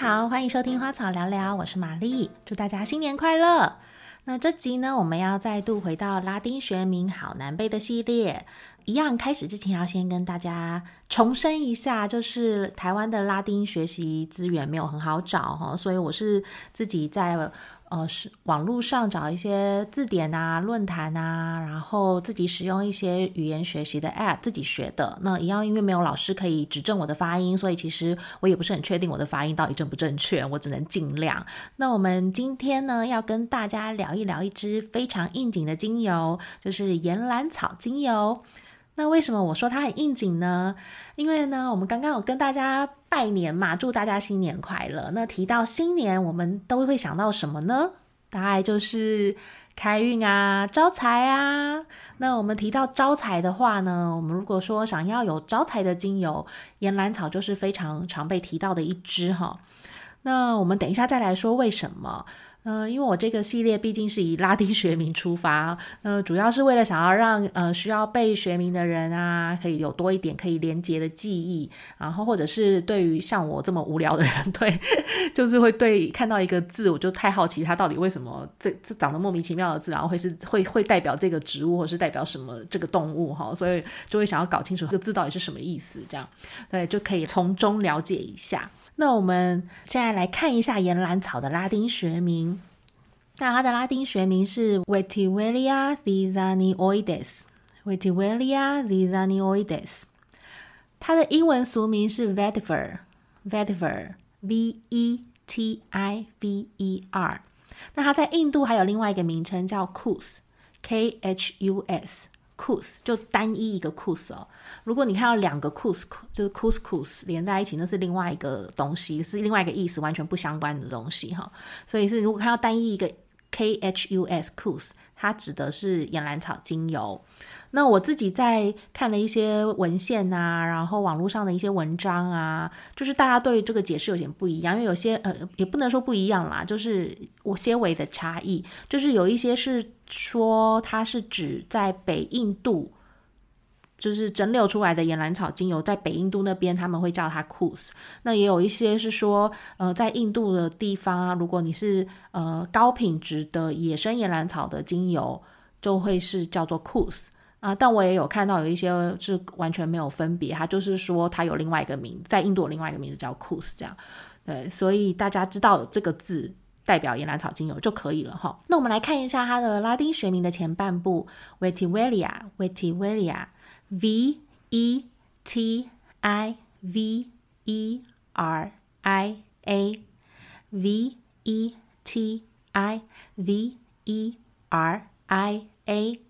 好，欢迎收听花草聊聊，我是玛丽，祝大家新年快乐。那这集呢，我们要再度回到拉丁学名好难背的系列。一样开始之前，要先跟大家重申一下，就是台湾的拉丁学习资源没有很好找哈，所以我是自己在呃是网络上找一些字典啊、论坛啊，然后自己使用一些语言学习的 App 自己学的。那一样，因为没有老师可以指正我的发音，所以其实我也不是很确定我的发音到底正不正确，我只能尽量。那我们今天呢，要跟大家聊一聊一支非常应景的精油，就是岩兰草精油。那为什么我说它很应景呢？因为呢，我们刚刚有跟大家拜年嘛，祝大家新年快乐。那提到新年，我们都会想到什么呢？大概就是开运啊、招财啊。那我们提到招财的话呢，我们如果说想要有招财的精油，岩兰草就是非常常被提到的一支哈。那我们等一下再来说为什么。嗯，因为我这个系列毕竟是以拉丁学名出发，呃，主要是为了想要让呃需要背学名的人啊，可以有多一点可以连接的记忆，然后或者是对于像我这么无聊的人，对，就是会对看到一个字，我就太好奇它到底为什么这这长得莫名其妙的字，然后会是会会代表这个植物，或是代表什么这个动物哈，所以就会想要搞清楚这个字到底是什么意思，这样对，就可以从中了解一下。那我们现在来看一下岩兰草的拉丁学名。那它的拉丁学名是 Vetivelia zizanioides。Vetivelia zizanioides。它的英文俗名是 Vetiver。Vetiver，V-E-T-I-V-E-R。那它在印度还有另外一个名称叫 Kus，K-H-U-S。Couse 就单一一个 Couse 哦，如果你看到两个 Couse 就是 Kus Kus 连在一起，那是另外一个东西，是另外一个意思，完全不相关的东西哈。所以是如果看到单一一个 K H U S，Couse 它指的是岩兰草精油。那我自己在看了一些文献啊，然后网络上的一些文章啊，就是大家对这个解释有点不一样，因为有些呃也不能说不一样啦，就是我些微的差异，就是有一些是说它是指在北印度，就是蒸馏出来的岩兰草精油，在北印度那边他们会叫它 kus，那也有一些是说呃在印度的地方啊，如果你是呃高品质的野生岩兰草的精油，就会是叫做 kus。啊，但我也有看到有一些是完全没有分别，它就是说它有另外一个名，在印度有另外一个名字叫 Kus，这样，对，所以大家知道这个字代表岩兰草精油就可以了哈。那我们来看一下它的拉丁学名的前半部，Vetivelia，Vetivelia，V E T I V E R I A，V E T I V E R I A。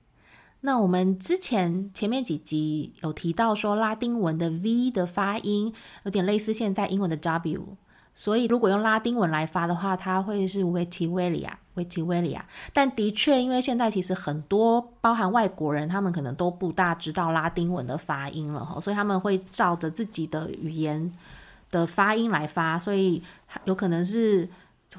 那我们之前前面几集有提到说，拉丁文的 V 的发音有点类似现在英文的 W，所以如果用拉丁文来发的话，它会是 Vetivelia，Vetivelia。但的确，因为现在其实很多包含外国人，他们可能都不大知道拉丁文的发音了哈，所以他们会照着自己的语言的发音来发，所以有可能是。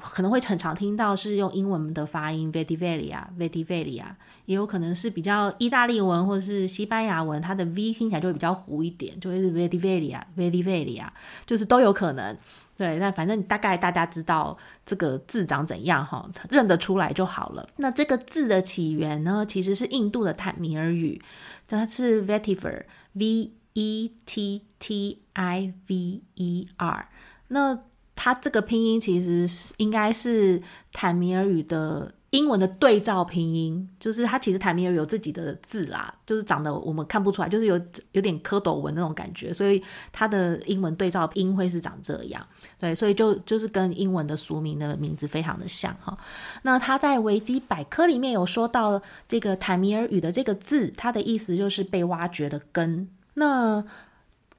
可能会很常听到是用英文的发音，Vetivelia，Vetivelia，也有可能是比较意大利文或者是西班牙文，它的 V 听起来就会比较糊一点，就会是 Vetivelia，Vetivelia，就是都有可能。对，但反正大概大家知道这个字长怎样哈，认得出来就好了。那这个字的起源呢，其实是印度的坦米尔语，它是 Vetiver，V-E-T-T-I-V-E-R。那它这个拼音其实是应该是坦米尔语的英文的对照拼音，就是它其实坦米尔有自己的字啦，就是长得我们看不出来，就是有有点蝌蚪纹那种感觉，所以它的英文对照音会是长这样，对，所以就就是跟英文的俗名的名字非常的像哈。那它在维基百科里面有说到这个坦米尔语的这个字，它的意思就是被挖掘的根。那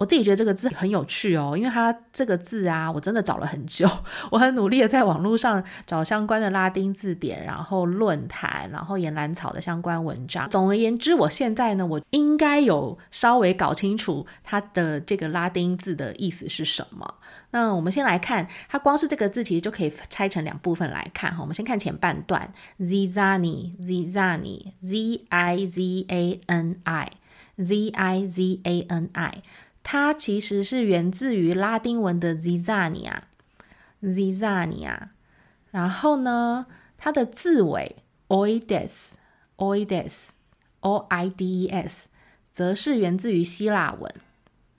我自己觉得这个字很有趣哦，因为它这个字啊，我真的找了很久，我很努力的在网络上找相关的拉丁字典，然后论坛，然后岩兰草的相关文章。总而言之，我现在呢，我应该有稍微搞清楚它的这个拉丁字的意思是什么。那我们先来看，它光是这个字其实就可以拆成两部分来看哈。我们先看前半段，zizani，zizani，z i z a n i，z i z a n i。它其实是源自于拉丁文的 zizania，zizania，然后呢，它的字尾 oides，oides，o i d e s，则是源自于希腊文。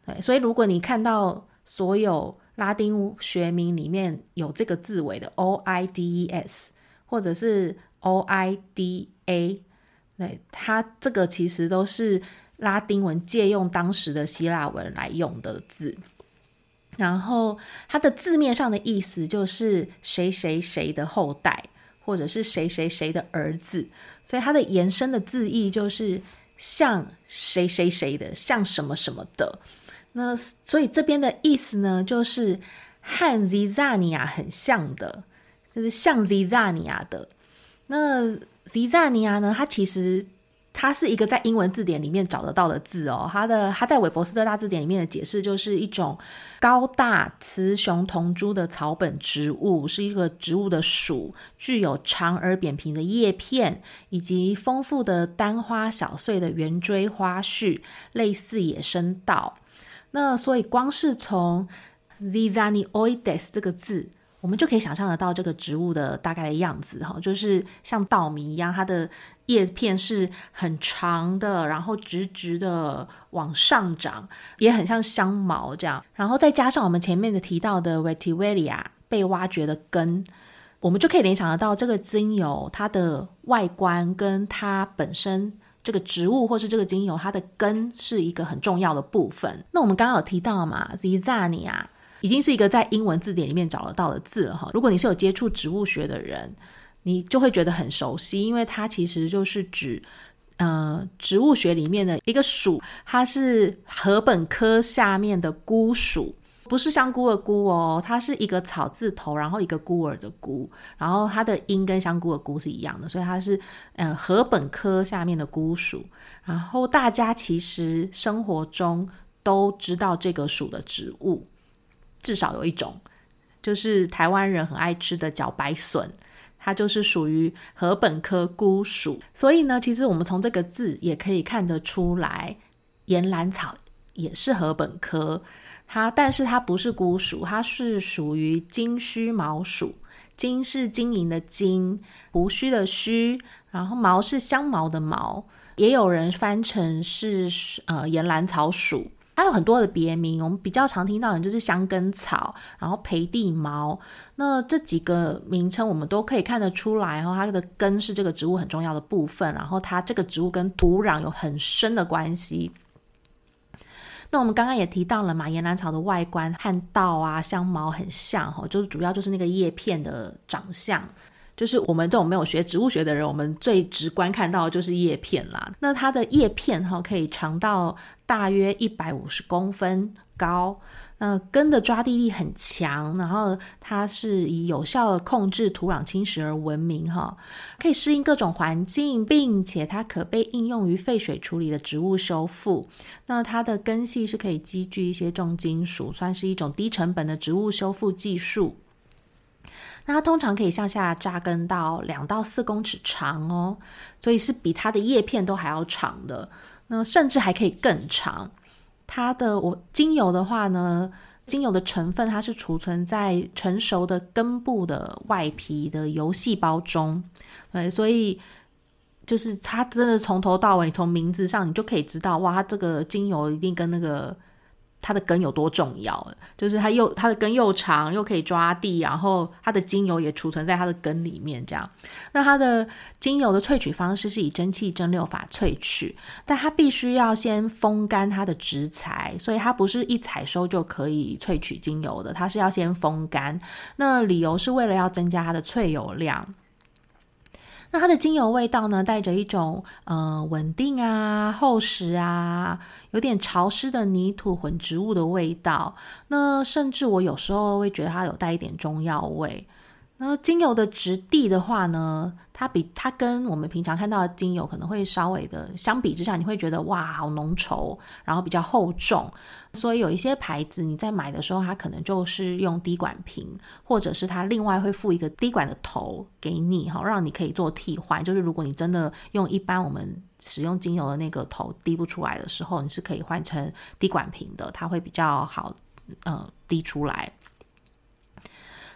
对，所以如果你看到所有拉丁学名里面有这个字尾的 o i d e s，或者是 o i d a，对，它这个其实都是。拉丁文借用当时的希腊文来用的字，然后它的字面上的意思就是谁谁谁的后代，或者是谁谁谁的儿子，所以它的延伸的字义就是像谁谁谁的，像什么什么的。那所以这边的意思呢，就是和 Zizania 很像的，就是像 Zizania 的。那 Zizania 呢，它其实。它是一个在英文字典里面找得到的字哦。它的它在韦伯斯特大字典里面的解释就是一种高大雌雄同株的草本植物，是一个植物的属，具有长而扁平的叶片，以及丰富的单花小穗的圆锥花序，类似野生稻。那所以光是从 zizanioides 这个字。我们就可以想象得到这个植物的大概的样子，哈，就是像稻米一样，它的叶片是很长的，然后直直的往上长，也很像香茅这样。然后再加上我们前面的提到的 vetiveria 被挖掘的根，我们就可以联想得到这个精油它的外观跟它本身这个植物或是这个精油它的根是一个很重要的部分。那我们刚刚有提到嘛，Zizania。已经是一个在英文字典里面找得到的字了哈。如果你是有接触植物学的人，你就会觉得很熟悉，因为它其实就是指，呃，植物学里面的一个属，它是禾本科下面的菇属，不是香菇的菇哦，它是一个草字头，然后一个孤儿的孤，然后它的音跟香菇的菇是一样的，所以它是，呃，禾本科下面的菇属。然后大家其实生活中都知道这个属的植物。至少有一种，就是台湾人很爱吃的茭白笋，它就是属于禾本科菇属。所以呢，其实我们从这个字也可以看得出来，岩兰草也是禾本科。它，但是它不是菇属，它是属于金须毛属。金是金银的金，胡须的须，然后毛是香毛的毛。也有人翻成是呃岩兰草属。它有很多的别名，我们比较常听到的就是香根草，然后培地毛。那这几个名称我们都可以看得出来，然后它的根是这个植物很重要的部分，然后它这个植物跟土壤有很深的关系。那我们刚刚也提到了嘛，岩兰草的外观和稻啊、香茅很像，哈，就是主要就是那个叶片的长相。就是我们这种没有学植物学的人，我们最直观看到的就是叶片啦。那它的叶片哈可以长到大约一百五十公分高，那根的抓地力很强，然后它是以有效的控制土壤侵蚀而闻名哈，可以适应各种环境，并且它可被应用于废水处理的植物修复。那它的根系是可以积聚一些重金属，算是一种低成本的植物修复技术。那它通常可以向下扎根到两到四公尺长哦，所以是比它的叶片都还要长的。那甚至还可以更长。它的我精油的话呢，精油的成分它是储存在成熟的根部的外皮的油细胞中。对，所以就是它真的从头到尾，从名字上你就可以知道，哇，它这个精油一定跟那个。它的根有多重要？就是它又它的根又长，又可以抓地，然后它的精油也储存在它的根里面。这样，那它的精油的萃取方式是以蒸汽蒸馏法萃取，但它必须要先风干它的植材，所以它不是一采收就可以萃取精油的，它是要先风干。那理由是为了要增加它的萃油量。那它的精油味道呢，带着一种呃稳定啊、厚实啊、有点潮湿的泥土混植物的味道。那甚至我有时候会觉得它有带一点中药味。那精油的质地的话呢，它比它跟我们平常看到的精油可能会稍微的相比之下，你会觉得哇，好浓稠，然后比较厚重。所以有一些牌子你在买的时候，它可能就是用滴管瓶，或者是它另外会附一个滴管的头给你，哈，让你可以做替换。就是如果你真的用一般我们使用精油的那个头滴不出来的时候，你是可以换成滴管瓶的，它会比较好，呃，滴出来。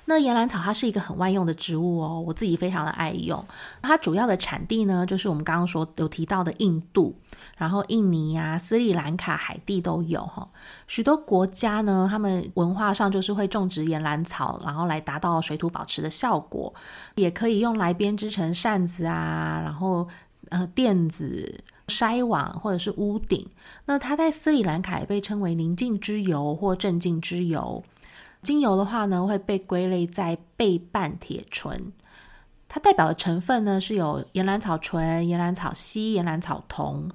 那岩兰草它是一个很万用的植物哦，我自己非常的爱用。它主要的产地呢，就是我们刚刚说有提到的印度，然后印尼呀、斯里兰卡、海地都有哈。许多国家呢，他们文化上就是会种植岩兰草，然后来达到水土保持的效果，也可以用来编织成扇子啊，然后呃垫子、筛网或者是屋顶。那它在斯里兰卡也被称为宁静之油或镇静之油。精油的话呢，会被归类在倍半铁醇，它代表的成分呢是有岩兰草醇、岩兰草烯、岩兰草酮。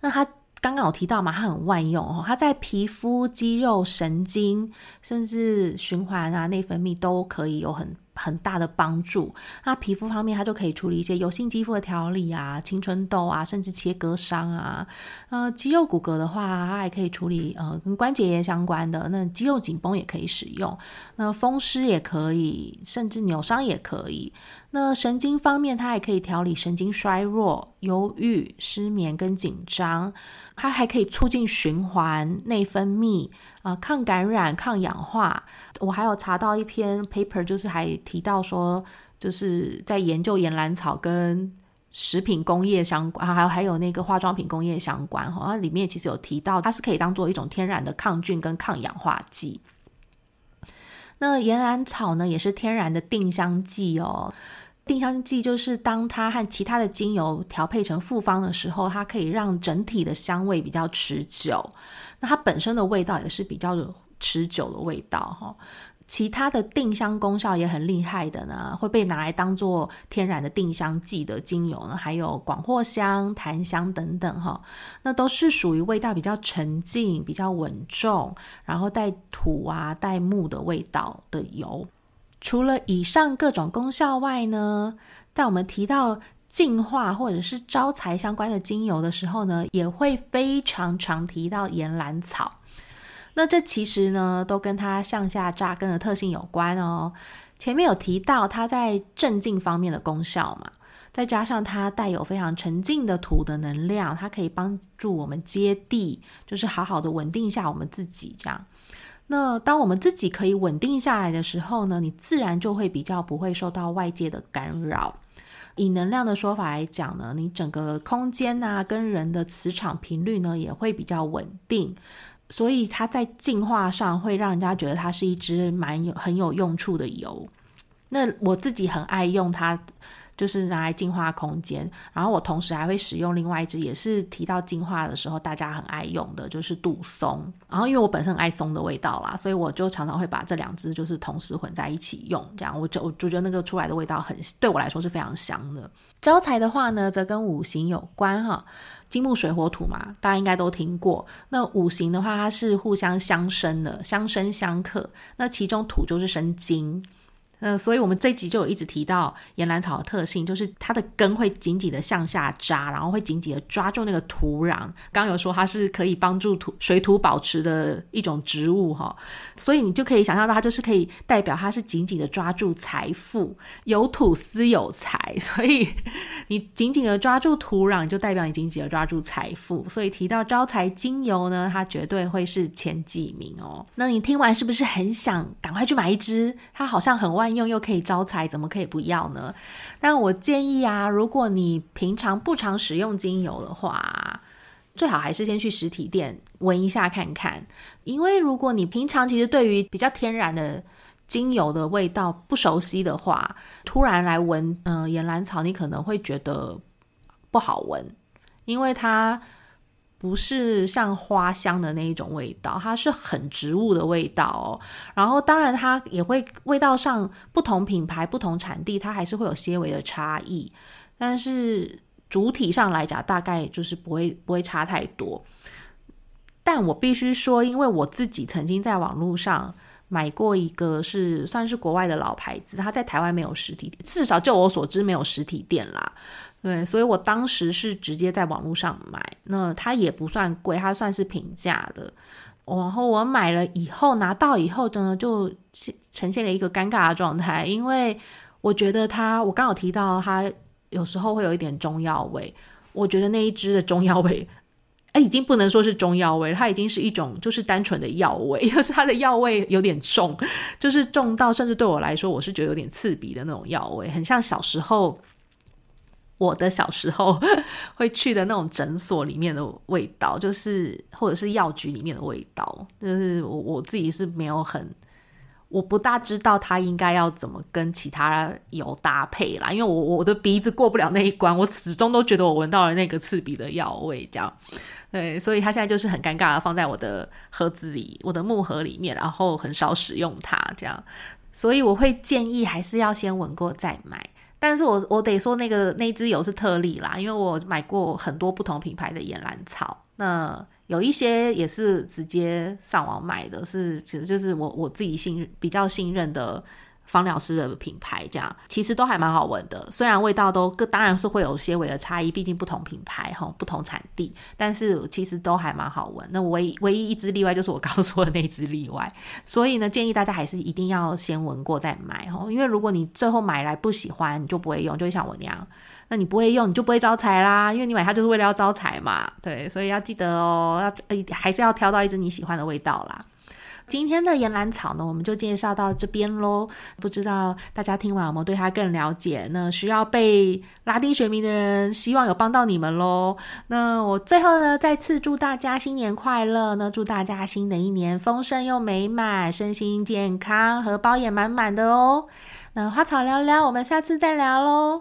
那它刚刚有提到嘛，它很万用哦，它在皮肤、肌肉、神经，甚至循环啊、内分泌都可以有很。很大的帮助。那皮肤方面，它就可以处理一些油性肌肤的调理啊，青春痘啊，甚至切割伤啊。呃，肌肉骨骼的话，它还可以处理呃跟关节炎相关的，那肌肉紧绷也可以使用。那风湿也可以，甚至扭伤也可以。那神经方面，它还可以调理神经衰弱、忧郁、失眠跟紧张。它还可以促进循环、内分泌啊，抗感染、抗氧化。我还有查到一篇 paper，就是还提到说，就是在研究岩兰草跟食品工业相关，还有还有那个化妆品工业相关哈，它里面其实有提到，它是可以当做一种天然的抗菌跟抗氧化剂。那岩兰草呢，也是天然的定香剂哦。定香剂就是当它和其他的精油调配成复方的时候，它可以让整体的香味比较持久。那它本身的味道也是比较持久的味道哈。其他的定香功效也很厉害的呢，会被拿来当做天然的定香剂的精油呢，还有广藿香、檀香等等哈。那都是属于味道比较沉静、比较稳重，然后带土啊、带木的味道的油。除了以上各种功效外呢，在我们提到净化或者是招财相关的精油的时候呢，也会非常常提到岩兰草。那这其实呢，都跟它向下扎根的特性有关哦。前面有提到它在镇静方面的功效嘛，再加上它带有非常沉静的土的能量，它可以帮助我们接地，就是好好的稳定一下我们自己这样。那当我们自己可以稳定下来的时候呢，你自然就会比较不会受到外界的干扰。以能量的说法来讲呢，你整个空间啊跟人的磁场频率呢也会比较稳定，所以它在进化上会让人家觉得它是一支蛮有很有用处的油。那我自己很爱用它。就是拿来净化空间，然后我同时还会使用另外一支，也是提到净化的时候大家很爱用的，就是杜松。然后因为我本身很爱松的味道啦，所以我就常常会把这两支就是同时混在一起用，这样我就我就觉得那个出来的味道很对我来说是非常香的。招财的话呢，则跟五行有关哈，金木水火土嘛，大家应该都听过。那五行的话，它是互相相生的，相生相克。那其中土就是生金。嗯，所以我们这集就有一直提到岩兰草的特性，就是它的根会紧紧的向下扎，然后会紧紧的抓住那个土壤。刚有说它是可以帮助土水土保持的一种植物哈，所以你就可以想象到它就是可以代表它是紧紧的抓住财富，有土司有财，所以你紧紧的抓住土壤，就代表你紧紧的抓住财富。所以提到招财精油呢，它绝对会是前几名哦。那你听完是不是很想赶快去买一支？它好像很万。用又可以招财，怎么可以不要呢？但我建议啊，如果你平常不常使用精油的话，最好还是先去实体店闻一下看看。因为如果你平常其实对于比较天然的精油的味道不熟悉的话，突然来闻嗯岩兰草，你可能会觉得不好闻，因为它不是像花香的那一种味道，它是很植物的味道哦。然后当然它也会味道上不同品牌、不同产地，它还是会有些微的差异，但是主体上来讲，大概就是不会不会差太多。但我必须说，因为我自己曾经在网络上买过一个是算是国外的老牌子，它在台湾没有实体店，至少就我所知没有实体店啦。对，所以我当时是直接在网络上买，那它也不算贵，它算是平价的。然后我买了以后拿到以后呢，就呈现了一个尴尬的状态，因为我觉得它，我刚有提到它有时候会有一点中药味，我觉得那一支的中药味。哎，已经不能说是中药味，它已经是一种就是单纯的药味，就是它的药味有点重，就是重到甚至对我来说，我是觉得有点刺鼻的那种药味，很像小时候我的小时候会去的那种诊所里面的味道，就是或者是药局里面的味道，就是我我自己是没有很，我不大知道它应该要怎么跟其他油搭配啦，因为我我的鼻子过不了那一关，我始终都觉得我闻到了那个刺鼻的药味，这样。对，所以它现在就是很尴尬的放在我的盒子里，我的木盒里面，然后很少使用它这样，所以我会建议还是要先闻过再买。但是我我得说那个那支油是特例啦，因为我买过很多不同品牌的岩兰草，那有一些也是直接上网买的，是其实就是我我自己信比较信任的。芳疗师的品牌，这样其实都还蛮好闻的。虽然味道都各当然是会有些微的差异，毕竟不同品牌哈，不同产地，但是其实都还蛮好闻。那唯唯一一支例外就是我刚 说的那支例外。所以呢，建议大家还是一定要先闻过再买哈，因为如果你最后买来不喜欢，你就不会用，就会像我那样，那你不会用，你就不会招财啦。因为你买它就是为了要招财嘛，对，所以要记得哦，要还是要挑到一支你喜欢的味道啦。今天的岩兰草呢，我们就介绍到这边喽。不知道大家听完有没有对它更了解？那需要被拉丁学名的人，希望有帮到你们喽。那我最后呢，再次祝大家新年快乐呢！祝大家新的一年丰盛又美满，身心健康，荷包也满满的哦。那花草聊聊，我们下次再聊喽。